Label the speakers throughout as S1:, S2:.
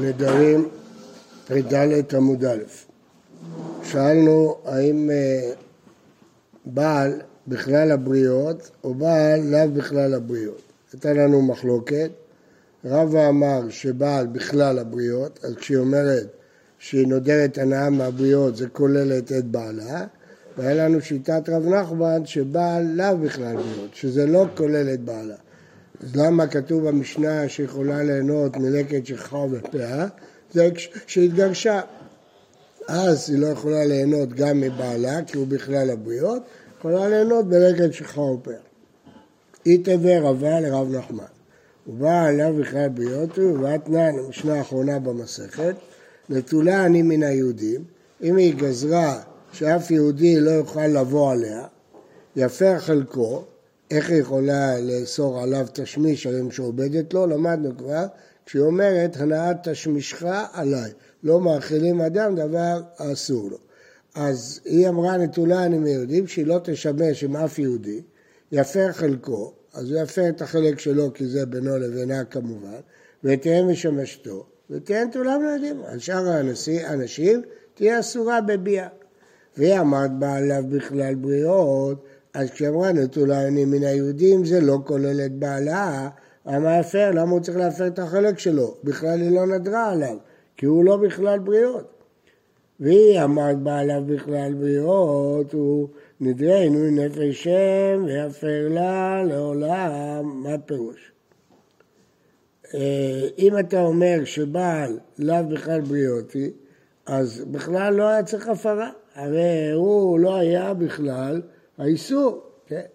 S1: נדרים פ"ד עמוד א'. שאלנו האם אה, בעל בכלל הבריות או בעל לאו בכלל הבריות. הייתה לנו מחלוקת, רבא אמר שבעל בכלל הבריות, אז כשהיא אומרת שהיא נודרת הנאה מהבריות זה כוללת את בעלה, והיה לנו שיטת רב נחמן שבעל לאו בכלל בריות, שזה לא כולל את בעלה. אז למה כתוב במשנה שיכולה ליהנות מלקט שכחה בפאה? זה כשהתגרשה. אז היא לא יכולה ליהנות גם מבעלה, כי הוא בכלל הבריות, יכולה ליהנות בלקט שכחה ופאה. היא תווה רבה לרב נחמן. ובא עליו בכלל בריות הוא, ואתנן, המשנה האחרונה במסכת, נטולה אני מן היהודים, אם היא גזרה שאף יהודי לא יוכל לבוא עליה, יפר חלקו, איך היא יכולה לאסור עליו תשמיש הרי משועבדת לו? למדנו כבר, כשהיא אומרת הנעת תשמישך עליי, לא מאכילים אדם דבר אסור לו. אז היא אמרה נטולה אני מיהודים שהיא לא תשמש עם אף יהודי, יפר חלקו, אז הוא יפר את החלק שלו כי זה בינו לבינה כמובן, ותהיה משמשתו, ותהיה נטולה מיהודים. על שאר האנשים תהיה אסורה בביאה. והיא אמרת בעליו בכלל בריאות, אז כשאמרה נטולה אני מן היהודים זה לא כולל את בעלה, למה יפר? למה הוא צריך להפר את החלק שלו? בכלל היא לא נדרה עליו, כי הוא לא בכלל בריאות. והיא אמרת בעליו בכלל בריאות, הוא נדרה עינוי נפש שם ויפר לה לעולם, מה פירוש? אה, אם אתה אומר שבעל לאו בכלל בריאותי, אז בכלל לא היה צריך הפרה. הרי הוא לא היה בכלל האיסור, כן?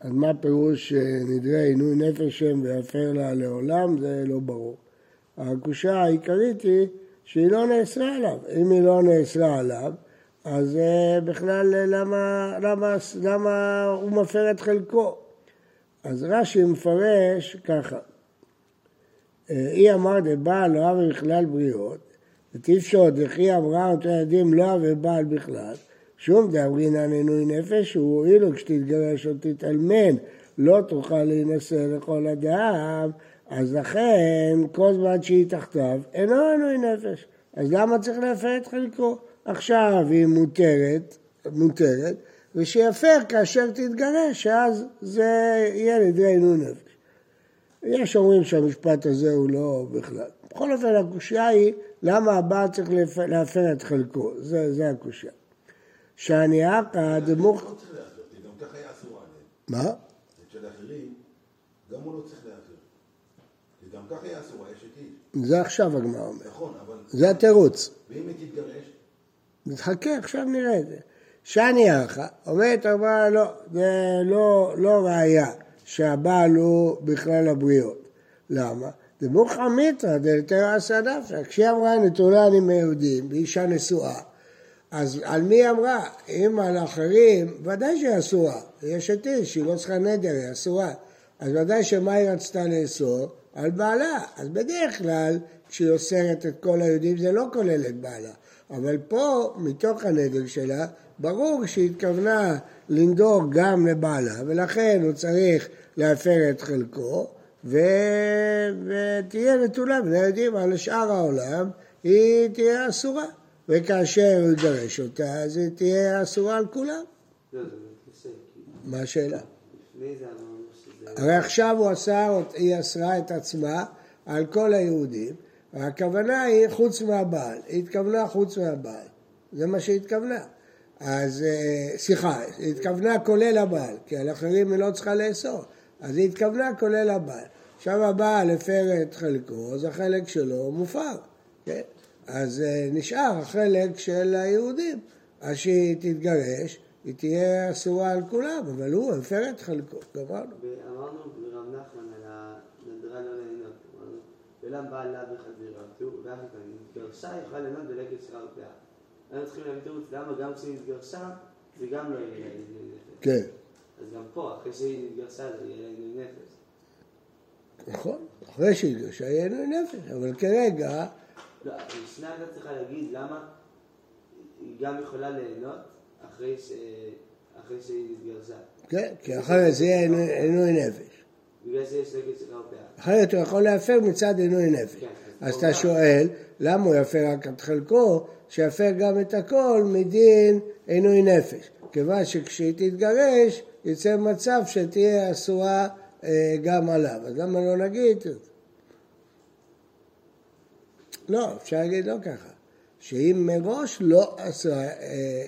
S1: אז מה פירוש נדרי עינוי נפש שם ויפר לה לעולם, זה לא ברור. הקושה העיקרית היא שהיא לא נאסרה עליו. אם היא לא נאסרה עליו, אז אה, בכלל למה, למה, למה הוא מפר את חלקו? אז רש"י מפרש ככה, אה, היא אמרת לבעל לא אהב בכלל בריאות, ותפשוט וכי אמרה אותו ילדים לא אהב בעל בכלל, שום דאמרינן עינוי נפש הוא, אילו כשתתגרש או תתאלמן לא תוכל להינשא לכל אדם, אז לכן כל זמן שהיא תחתיו אינו עינוי נפש. אז למה צריך להפר את חלקו? עכשיו היא מותרת, מותרת, ושיפר כאשר תתגרש, שאז זה יהיה לידי עינוי נפש. יש אומרים שהמשפט הזה הוא לא בכלל. בכל אופן הקושייה היא למה הבעל צריך להפר את חלקו, זה, זה הקושייה. שאני אקא דמוך... מה?
S2: לא יש איתי.
S1: זה עכשיו הגמרא אומר.
S2: נכון.
S1: זה התירוץ.
S2: ואם היא תתגרש?
S1: נחכה, עכשיו נראה את זה. שאני אחא, אומרת הגמרא, לא, זה לא, לא ראייה שהבעל הוא בכלל הבריות. למה? דמוכא מיתרא דלתרא עשה דווקא. כשהיא אמרה נטולה אני מיהודים, ואישה נשואה, אז על מי אמרה? אם על אחרים, ודאי שהיא אסורה. יש עתיד שהיא לא צריכה נדר, היא אסורה. אז ודאי שמה היא רצתה לאסור? על בעלה. אז בדרך כלל, כשהיא אוסרת את כל היהודים זה לא כולל את בעלה. אבל פה, מתוך הנדר שלה, ברור שהיא התכוונה לנדור גם לבעלה, ולכן הוא צריך להפר את חלקו, ו... ותהיה נתונה בני יודעים על שאר העולם, היא תהיה אסורה. וכאשר הוא יגרש אותה, אז היא תהיה אסורה על כולם. לא, מה השאלה? הרי עכשיו הוא עשה, היא אסרה את עצמה על כל היהודים, והכוונה היא חוץ מהבעל, היא התכוונה חוץ מהבעל, זה מה שהיא התכוונה. אז אה, סליחה, היא התכוונה כולל הבעל, כי על אחרים היא לא צריכה לאסור, אז היא התכוונה כולל הבעל. עכשיו הבעל הפר את חלקו, אז החלק שלו מופר, כן? אז אה, נשאר החלק של היהודים. אז שהיא תתגרש, היא תהיה אסורה על כולם, אבל הוא הפר את חלקו,
S3: גמרנו. אמרנו ברב נחמן על הנדרה לא ליהנות, אמרנו, ולם בא לה בחזירתו, ואחר כך התגרשה, יכולה ליהנות בלקט של הרפאה. אנחנו צריכים להביא תירוץ למה גם כשהיא התגרשה, זה גם לא יהיה נפש.
S1: כן.
S3: אז גם פה, אחרי שהיא התגרשה, זה יהיה נפש.
S1: נכון, אחרי שהיא התגרשה יהיה נפש, אבל כרגע...
S3: לא, המשנה הייתה צריכה להגיד למה היא גם יכולה ליהנות אחרי, ש... אחרי שהיא התגרשה.
S1: כן, כי אחרת זה יהיה עינוי נפש.
S3: בגלל שיש נגד של הרפאה.
S1: אחרת הוא יכול להפר מצד עינוי נפש.
S3: כן,
S1: אז אתה שואל, למה הוא יפר רק את חלקו, שיפר גם את הכל מדין עינוי נפש. כיוון שכשהיא תתגרש, יצא מצב שתהיה אסורה אה, גם עליו. אז למה לא נגיד? לא, אפשר להגיד לא ככה. שאם מראש לא אסרה, אה,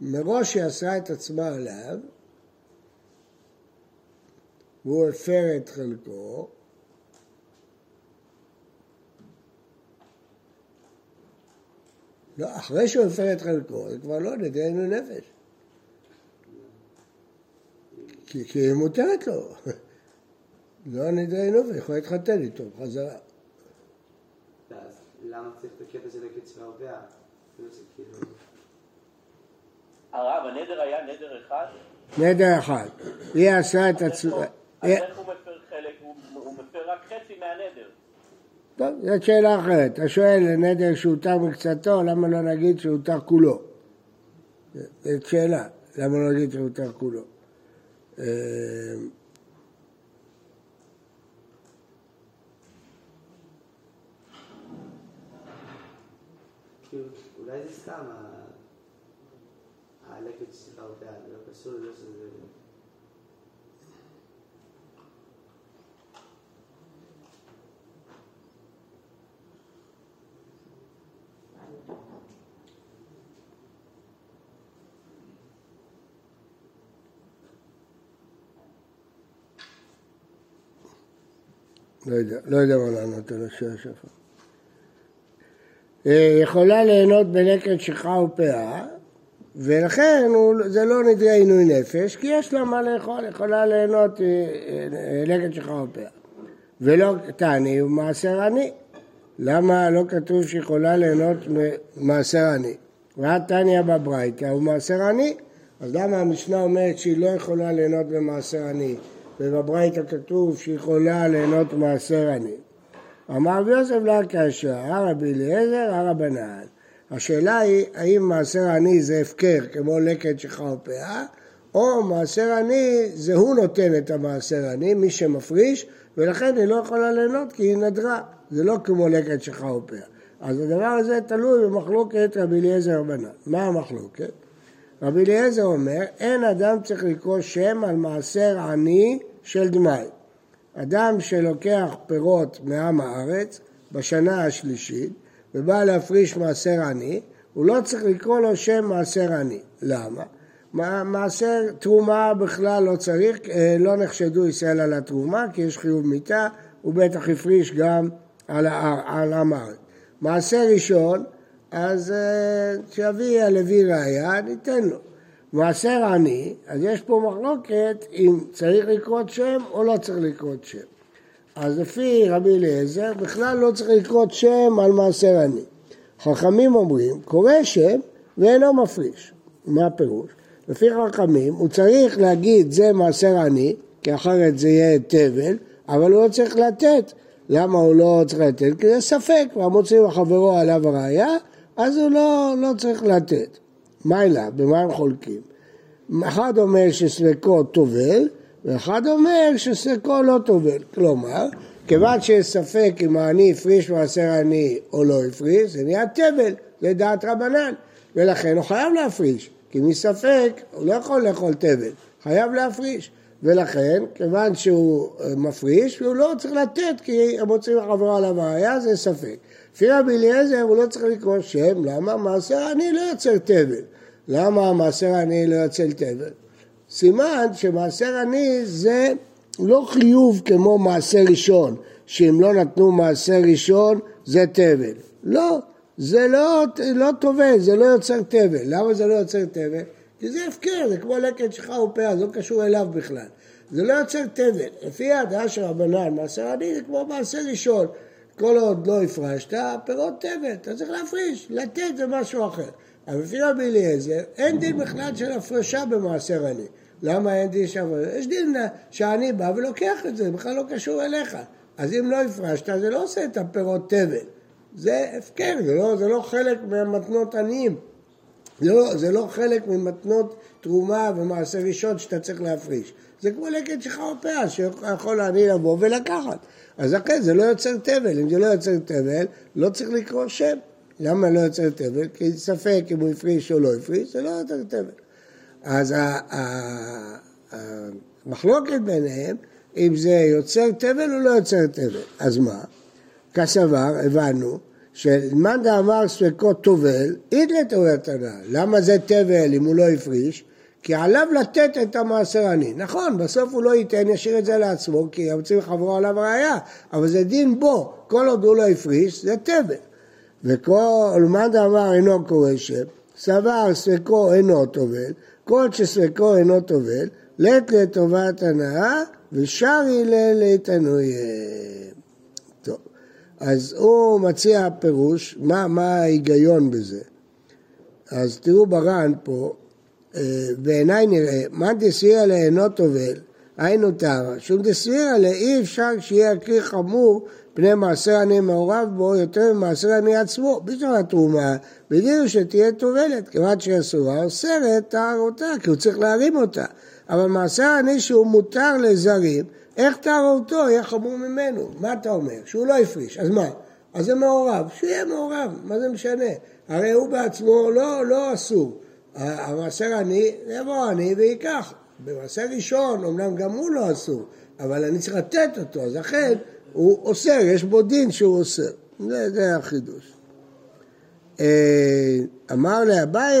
S1: מראש היא אסרה את עצמה עליו, והוא הפר את חלקו, לא, אחרי שהוא הפר את חלקו, זה כבר לא נדרנו נפש. כי, היא מותרת לו. לא נדרנו נפש, יכול להתחתן איתו בחזרה.
S3: למה צריך את הקטע של הקצבה ובאה?
S4: הרב, הנדר היה נדר אחד?
S1: נדר אחד. היא עשה את עצמה...
S4: אז איך הוא מפר חלק? הוא מפר רק חצי מהנדר.
S1: טוב, זאת שאלה אחרת. אתה שואל נדר שהותר מקצתו, למה לא נגיד שהותר כולו? זאת שאלה, למה לא נגיד שהותר כולו? אה,
S3: כאילו, אולי זה סתם הלקט שלך אותה, זה לא קשור לזה שזה...
S1: לא יודע, לא יודע מה לענות על השאלה שלך. אה, יכולה ליהנות בלקט שכחה ופאה, ולכן זה לא נדרי עינוי נפש, כי יש לה מה לאכול, יכולה ליהנות אה, אה, לקט שכחה ופאה. ולא תעני הוא מעשר עני. למה לא כתוב שיכולה ליהנות ממעשר עני? ואת תניא בברייתא הוא מעשר עני. אז למה המשנה אומרת שהיא לא יכולה ליהנות במעשר עני? ובברייתא כתוב שהיא יכולה ליהנות מעשר עני. אמר רבי יוסף לה כאשר, הרבי אליעזר, הרבנן. השאלה היא, האם מעשר עני זה הפקר כמו לקט שכחה ופאה, או מעשר עני זה הוא נותן את המעשר עני, מי שמפריש, ולכן היא לא יכולה ליהנות כי היא נדרה. זה לא כמו לקט שכחה ופאה. אז הדבר הזה תלוי במחלוקת רבי אליעזר רבנן. מה המחלוקת? רבי אליעזר אומר, אין אדם צריך לקרוא שם על מעשר עני של דמאי. אדם שלוקח פירות מעם הארץ בשנה השלישית ובא להפריש מעשר עני, הוא לא צריך לקרוא לו שם מעשר עני. למה? מעשר תרומה בכלל לא צריך, אה, לא נחשדו ישראל על התרומה כי יש חיוב מיתה, הוא בטח הפריש גם על, עם הארץ. מעשר ראשון, אז אה, שיביא הלוי ראייה, ניתן לו. מעשר עני, אז יש פה מחלוקת אם צריך לקרות שם או לא צריך לקרות שם. אז לפי רבי אליעזר, בכלל לא צריך לקרות שם על מעשר עני. חכמים אומרים, קורא שם ואינו מפריש. מה הפירוש? לפי חכמים, הוא צריך להגיד זה מעשר עני, כי אחרת זה יהיה תבל, אבל הוא לא צריך לתת. למה הוא לא צריך לתת? כי זה ספק, והמוצאים החברו עליו הראייה, אז הוא לא, לא צריך לתת. אליו? במה הם חולקים? אחד אומר שספקו טובל, ואחד אומר שספקו לא טובל. כלומר, כיוון שיש ספק אם העני הפריש מעשר עני או לא הפריש, זה נהיה תבל, זה דעת רבנן. ולכן הוא חייב להפריש, כי מספק הוא לא יכול לאכול תבל, חייב להפריש. ולכן, כיוון שהוא אה, מפריש, הוא לא צריך לתת, כי הם מוצאים לחברו עליו ראייה, זה ספק. לפי רבי אליעזר הוא לא צריך לקרוא שם, למה? מעשר עני לא יוצר תבל. למה מעשר עני לא יוצא תבל? סימן שמעשר עני זה לא חיוב כמו מעשר ראשון, שאם לא נתנו מעשר ראשון זה תבל. לא, זה לא, לא טובל, זה לא יוצר תבל. למה זה לא יוצר תבל? כי זה הפקר, זה כמו לקט שלך ופאה, זה לא קשור אליו בכלל. זה לא יוצר תבל. לפי הדעה של רבנן, מעשר עני זה כמו מעשר ראשון. כל עוד לא הפרשת, פירות תבל, אתה צריך להפריש, לתת זה משהו אחר. אבל לפי רבי אליעזר, אין דין בכלל של הפרשה במעשר עני. למה אין דין הפרשה? יש דין שהעני בא ולוקח את זה, זה בכלל לא קשור אליך. אז אם לא הפרשת, זה לא עושה את הפירות תבל. זה הפקר, זה לא, זה לא חלק מהמתנות עניים. זה לא, זה לא חלק ממתנות תרומה ומעשר ראשון שאתה צריך להפריש. זה כמו לקט שכחה ופאה, שיכול אני לבוא ולקחת. אז לכן זה לא יוצר תבל, אם זה לא יוצר תבל, לא צריך לקרוא שם. למה לא יוצר תבל? כי ספק אם הוא הפריש או לא הפריש, זה לא יוצר תבל. אז המחלוקת ביניהם, אם זה יוצר תבל או לא יוצר תבל. אז מה? כסבר, הבנו, שמאן דאמר ספקו טובל, אידלה טובת הנאה. למה זה תבל אם הוא לא הפריש? כי עליו לתת את המעשר עני. נכון, בסוף הוא לא ייתן, ישאיר את זה לעצמו, כי ימציא חברו עליו ראייה, אבל זה דין בו, כל עוד הוא לא הפריש, זה תבל. וכל מאן דאמר אינו קורא שם, סבר ספקו אינו טובל, כל שספקו אינו טובל, לית לטובת הנאה ושרי ללתנויה. טוב, אז הוא מציע פירוש, מה, מה ההיגיון בזה? אז תראו בר"ן פה, בעיניי נראה, מה דסבירא לאינו טובל, היינו טהרה, שום דסבירא לאי אפשר שיהיה הכלי חמור פני מעשר עני מעורב בו יותר ממעשר עני עצמו, בשביל התרומה, בדין שתהיה טובלת, כיוון שהיא אסורה, אוסרת טהרותה, כי הוא צריך להרים אותה. אבל מעשר עני שהוא מותר לזרים, איך טהרותו יהיה חמור ממנו? מה אתה אומר? שהוא לא הפריש, אז מה? אז זה מעורב, שיהיה מעורב, מה זה משנה? הרי הוא בעצמו לא, לא אסור. המעשר עני, יבוא עני וייקח. במעשר ראשון, אמנם גם הוא לא אסור, אבל אני צריך לתת אותו, אז לכן הוא אוסר, יש בו דין שהוא אוסר. זה, זה החידוש. אה, אמר לאביי,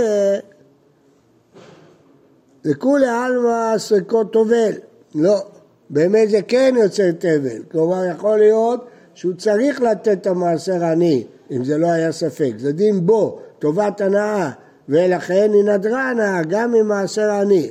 S1: לכולי עלמא ספקו טובל. לא, באמת זה כן יוצר תבל. כלומר, יכול להיות שהוא צריך לתת את המעשר עני, אם זה לא היה ספק. זה דין בו, טובת הנאה, ולכן היא נדרה הנאה גם ממעשר עני.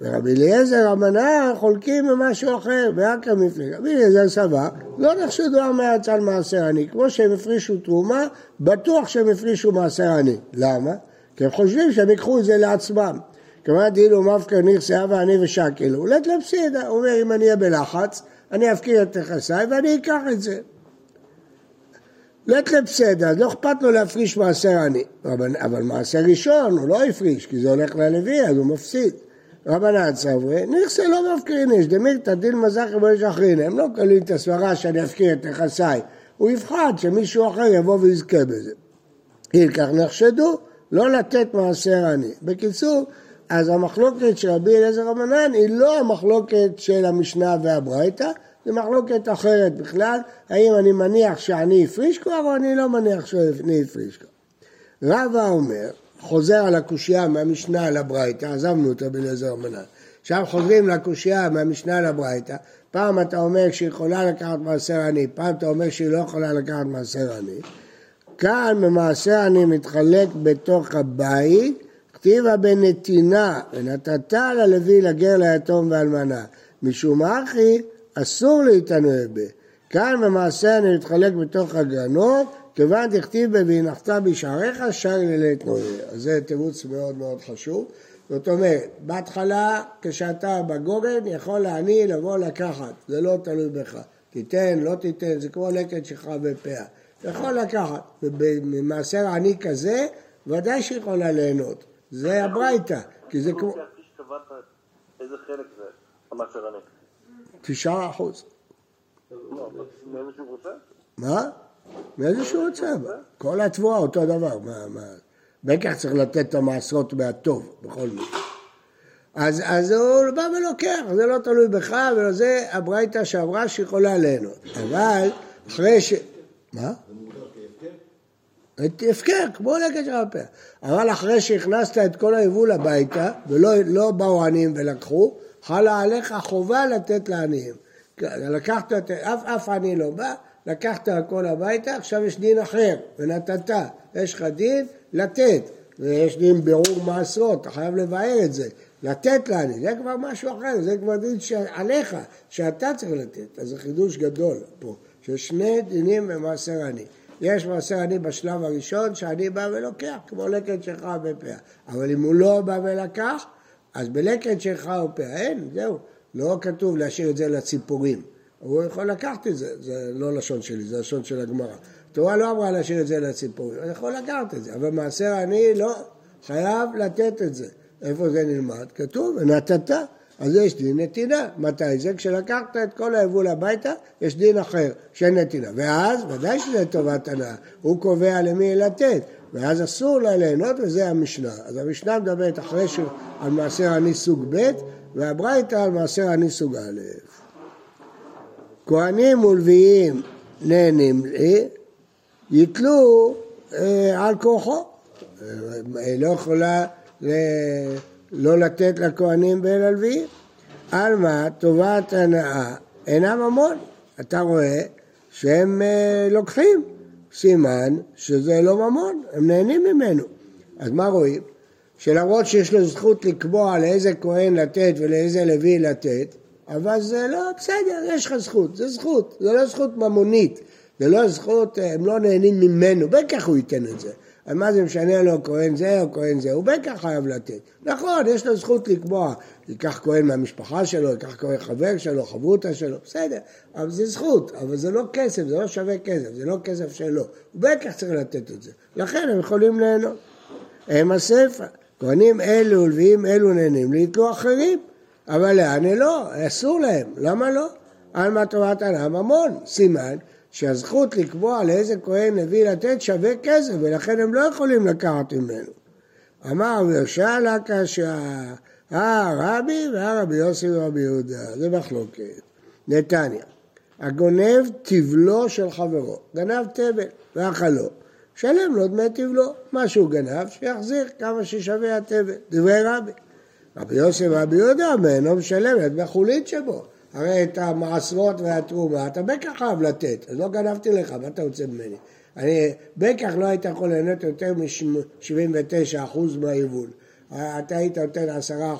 S1: ורבי אליעזר המנהר חולקים במשהו אחר, ורק המפלגה. רבי אליעזר סבר, לא נחשדו המעט על מעשר עני. כמו שהם הפרישו תרומה, בטוח שהם הפרישו מעשר עני. למה? כי הם חושבים שהם ייקחו את זה לעצמם. כמובן דהילו מפקר נכסה ואני ושקלו. הוא לית לפסידה. הוא אומר, אם אני אהיה בלחץ, אני אפקיר את נכסיי ואני אקח את זה. לית לפסדה, אז לא אכפת לו להפריש מעשר עני. אבל, אבל מעשר ראשון הוא לא הפריש, כי זה הולך ללוי, אז הוא מפסיד. רבנן סברי, נכסה לא מפקירין איש, דמירתא דין מזכי בואש אחרין, הם לא מקבלים את הסברה שאני אפקיר את נכסיי, הוא יפחד שמישהו אחר יבוא ויזכה בזה. אם כך נחשדו, לא לתת מעשר עני. בקיצור, אז המחלוקת של רבי אליעזר רבנן היא לא המחלוקת של המשנה והברייתא, זו מחלוקת אחרת בכלל, האם אני מניח שאני הפריש כבר או אני לא מניח שאני הפריש כבר. רבא אומר, חוזר על הקושייה מהמשנה לברייתא, עזבנו אותה בלעזר מנן. עכשיו חוזרים לקושייה מהמשנה לברייתא, פעם אתה אומר שהיא יכולה לקחת מעשר עני, פעם אתה אומר שהיא לא יכולה לקחת מעשר עני. כאן במעשר עני מתחלק בתוך הבית, כתיבה בנתינה, ונתת ללוי לגר ליתום ואלמנה. משום אחי אסור להתענוה בה. כאן במעשה אני מתחלק בתוך הגרנות, כיוון דכתיב ב"והנחת בשעריך שר לילת נויה". אז זה תירוץ מאוד מאוד חשוב. זאת אומרת, בהתחלה כשאתה בגורן יכול לעני לבוא לקחת, זה לא תלוי בך. תיתן, לא תיתן, זה כמו לקט שלך בפאה. יכול לקחת, ובמעשר עני כזה, ודאי שיכולה ליהנות. זה הברייתא, כי זה כמו...
S4: איזה חלק זה המעשר עני?
S1: תשעה אחוז. מה? מאיזה שהוא רוצה. כל התבואה אותו דבר. בטח צריך לתת את המעשרות מהטוב, בכל מקרה. אז, אז הוא בא ולוקח, זה לא תלוי בך, ולא זה הברייתא שאמרה שיכולה ליהנות. אבל אחרי ש... מה? הפקר, כמו לקט של הפה. אבל אחרי שהכנסת את כל היבול הביתה, ולא לא באו עניים ולקחו, חלה עליך חובה לתת לעניים. לקחת, אף אף עני לא בא, לקחת הכל הביתה, עכשיו יש דין אחר, ונתת. יש לך דין לתת, ויש דין בירור מעשרות, אתה חייב לבאר את זה. לתת לעני, זה כבר משהו אחר, זה כבר דין עליך, שאתה צריך לתת. אז זה חידוש גדול פה, שיש שני דינים במעשר עני. יש מעשר עני בשלב הראשון, שאני בא ולוקח, כמו לקט שלך בפאה. אבל אם הוא לא בא ולקח, אז בלקט שלך פאה, אין, זהו. לא כתוב להשאיר את זה לציפורים. הוא יכול לקחת את זה, זה לא לשון שלי, זה לשון של הגמרא. התורה לא אמרה להשאיר את זה לציפורים, הוא יכול לקחת את זה, אבל מעשר עני לא, חייב לתת את זה. איפה זה נלמד? כתוב, ונתת. אז יש דין נתינה. מתי זה? כשלקחת את כל היבול הביתה, יש דין אחר של נתינה. ואז, ודאי שזה טובת הנאה, הוא קובע למי לתת, ואז אסור לה ליהנות, וזה המשנה. אז המשנה מדברת אחרי שהוא על מעשר עני סוג ב', והברייתא על מעשר עני סוג א'. כהנים ולוויים נהנים לי, יתלו אה, על כורחו. היא לא יכולה ל- לא לתת לכהנים וללוויים. על מה? טובת הנאה אינה ממון. אתה רואה שהם אה, לוקחים סימן שזה לא ממון, הם נהנים ממנו. אז מה רואים? שלמרות שיש לו זכות לקבוע לאיזה כהן לתת ולאיזה לוי לתת, אבל זה לא, בסדר, יש לך זכות, זה זכות, זה לא זכות ממונית, זה לא זכות, אה, הם לא נהנים ממנו, בטח הוא ייתן את זה. מה זה משנה לו כהן זה או כהן זה, הוא בטח חייב לתת. נכון, יש לו זכות לקבוע, ייקח כהן מהמשפחה שלו, ייקח כהן חבר שלו, חברותא שלו, בסדר, אבל זה זכות, אבל זה לא כסף, זה לא שווה כסף, זה לא כסף שלו, הוא בטח צריך לתת את זה, לכן הם יכולים ליהנות. הם הסיפא, כהנים אלו ולוויים אלו נהנים ליתנו אחרים, אבל לאן לא, אסור להם, למה לא? על מה טובת הנאה ממון, סימן שהזכות לקבוע לאיזה כהן לוי לתת שווה כסף ולכן הם לא יכולים לקחת ממנו. אמר רבי יושע לה קשה, אה רבי והרבי יוסי ורבי יהודה, זה מחלוקת. נתניה, הגונב תבלו של חברו, גנב תבל ואכלו, שלם לו דמי תבלו, מה שהוא גנב שיחזיר כמה ששווה התבל, דברי רבי. רבי יוסי ורבי יהודה אינו משלם את דמי חולית שבו, הרי את המעשרות והתרומה אתה בטח חייב לתת, אז לא גנבתי לך, מה אתה רוצה ממני? אני, בטח לא היית יכול ליהנות יותר מ-79% מהיבול. אתה היית נותן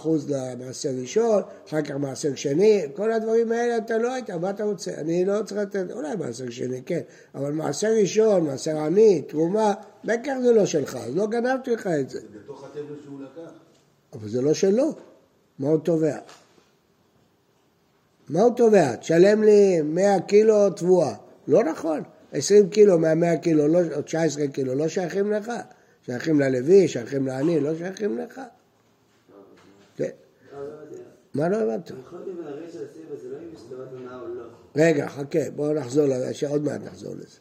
S1: 10% למעשר ראשון, אחר כך מעשר שני, כל הדברים האלה אתה לא היית, מה אתה רוצה? אני לא צריך לתת, אולי מעשר שני, כן, אבל מעשר ראשון, מעשר עני, תרומה, בטח זה לא שלך, אז לא גנבתי לך את זה.
S2: זה בתוך התבל שהוא לקח.
S1: אבל זה לא שלו, מה הוא תובע? מה הוא תובע? תשלם לי 100 קילו תבואה. לא נכון, 20 קילו מה-100 קילו, לא, או 19 קילו, לא שייכים לך. שייכים ללוי, שייכים לעני, לא שייכים לך. כן.
S3: לא, לא.
S1: מה לא הבנת?
S3: לא לא.
S1: רגע, חכה, בואו נחזור לזה, שעוד מעט נחזור לזה.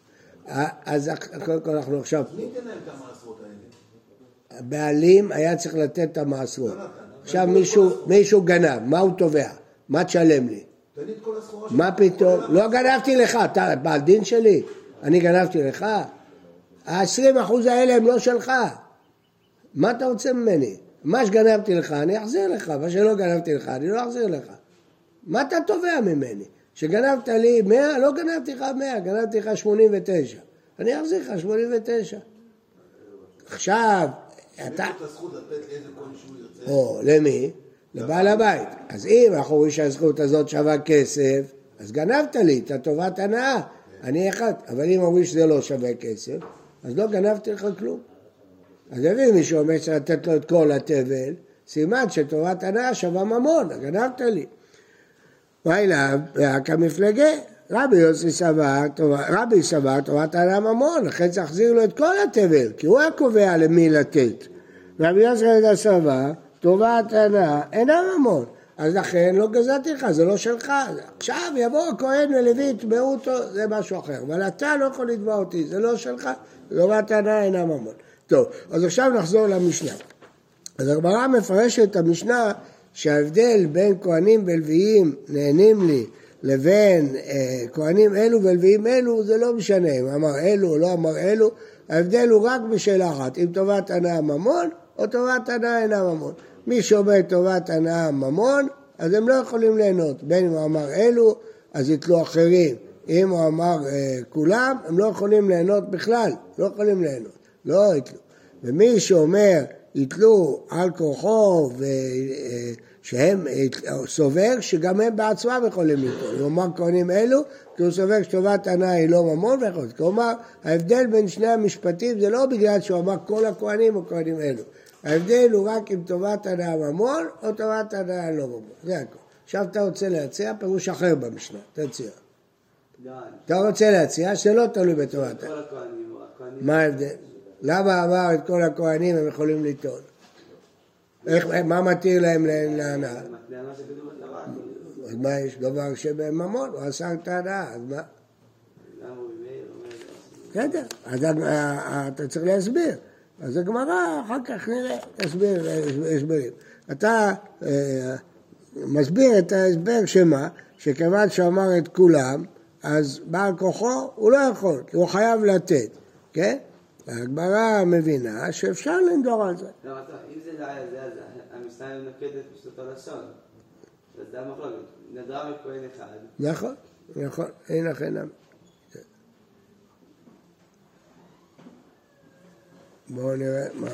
S1: אז קודם כל אנחנו עכשיו,
S2: מי ייתן להם את המעשרות האלה?
S1: הבעלים היה צריך לתת את המעשרות. עכשיו מישהו, מישהו גנב, מה הוא תובע? מה תשלם לי?
S2: תן לי את כל הסחורה
S1: מה פתאום? לא גנבתי לך, אתה בעל דין שלי? אני גנבתי לך? ה-20 אחוז האלה הם לא שלך. מה אתה רוצה ממני? מה שגנבתי לך אני אחזיר לך, מה שלא גנבתי לך אני לא אחזיר לך. מה אתה תובע ממני? שגנבת לי 100, לא גנבתי לך 100, גנבתי לך 89. אני אחזיר לך 89. עכשיו, אתה...
S2: יש לו את הזכות לתת לאיזה כהן שהוא ירצה.
S1: או, למי? לבעל הבית. אז אם אנחנו רואים שהזכות הזאת שווה כסף, אז גנבת לי את הטובת הנאה. אני אחד. אבל אם אומרים שזה לא שווה כסף, אז לא גנבתי לך כלום. אז יבין מי שאומר שצריך לתת לו את כל התבל, סימן שטובת הנאה שווה ממון, גנבת לי. ואילם, רק המפלגה. רבי יוסי סבר, רבי סבר טובת הנאה ממון, לכן צריך להחזיר לו את כל התבל, כי הוא היה קובע למי לתת. רבי יוסי סבר, טובת הנאה אינה ממון. אז לכן לא גזלתי לך, זה לא שלך. עכשיו יבוא הכהן ולוי, יתבעו אותו, זה משהו אחר. אבל אתה לא יכול לתבוע אותי, זה לא שלך, טובת הנאה אינה ממון. טוב, אז עכשיו נחזור למשנה. אז הגמרא מפרשת את המשנה שההבדל בין כהנים ולוויים נהנים לי לבין אה, כהנים אלו ולוויים אלו זה לא משנה אם אמר אלו או לא אמר אלו ההבדל הוא רק בשאלה אחת אם טובת הנאה ממון או טובת הנאה אינה ממון מי שאומר טובת הנאה ממון אז הם לא יכולים ליהנות בין אם הוא אמר אלו אז יתלו אחרים אם הוא אמר אה, כולם הם לא יכולים ליהנות בכלל לא יכולים ליהנות לא יתלו ומי שאומר יתלו על כורחו ושהם סובר שגם הם בעצמם יכולים ליטול. הוא אמר כהנים אלו כי הוא סובר שטובת הנאה היא לא ממון ויכול. כלומר ההבדל בין שני המשפטים זה לא בגלל שהוא אמר כל הכהנים או כהנים אלו. ההבדל הוא רק אם טובת הנאה ממון או טובת הנאה לא ממון. זה הכול. עכשיו אתה רוצה להציע פירוש אחר במשנה, תציע. אתה רוצה להציע שלא תלוי בטובת
S3: הכהנים.
S1: מה ההבדל? למה אמר את כל הכהנים הם יכולים? איך, מה מתיר להם להנאה? אז מה, יש דבר שבממון, הוא אסר את ההנאה, אז מה?
S3: זה?
S1: בסדר, אז ה- ה- אתה צריך להסביר. אז הגמרא, אחר כך נראה, אה, הסברים. אתה אה, מסביר את ההסבר שמה, שכיוון שהוא אמר את כולם, אז בעל כוחו הוא לא יכול, כי הוא חייב לתת, כן? הגמרא מבינה שאפשר לנדור על זה.
S3: לא, אם זה היה זה, אז המשנה נוקטת פשוט הלשון. אז זה המחלוקת. נדרה מכהן אחד,
S1: נכון, נכון, אין לכם נמי. בואו נראה מה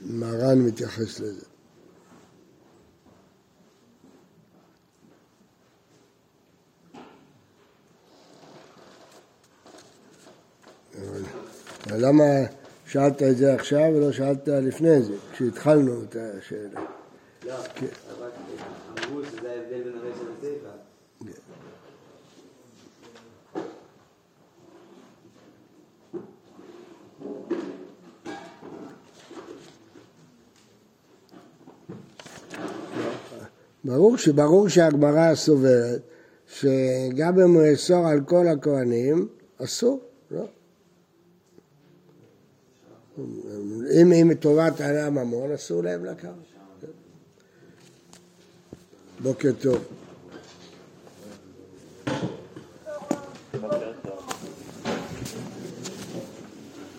S1: מה רן מתייחס לזה. למה שאלת את זה עכשיו ולא שאלת לפני זה, כשהתחלנו את השאלה?
S3: לא, אבל אמרו שזה ההבדל בין הרשע לסיפא.
S1: ברור שברור שהגמרא סוברת שגם אם הוא יאסור על כל הכהנים, אסור, לא? אם אם טובת העלה ממון, אסור להם לקחת. בוקר טוב.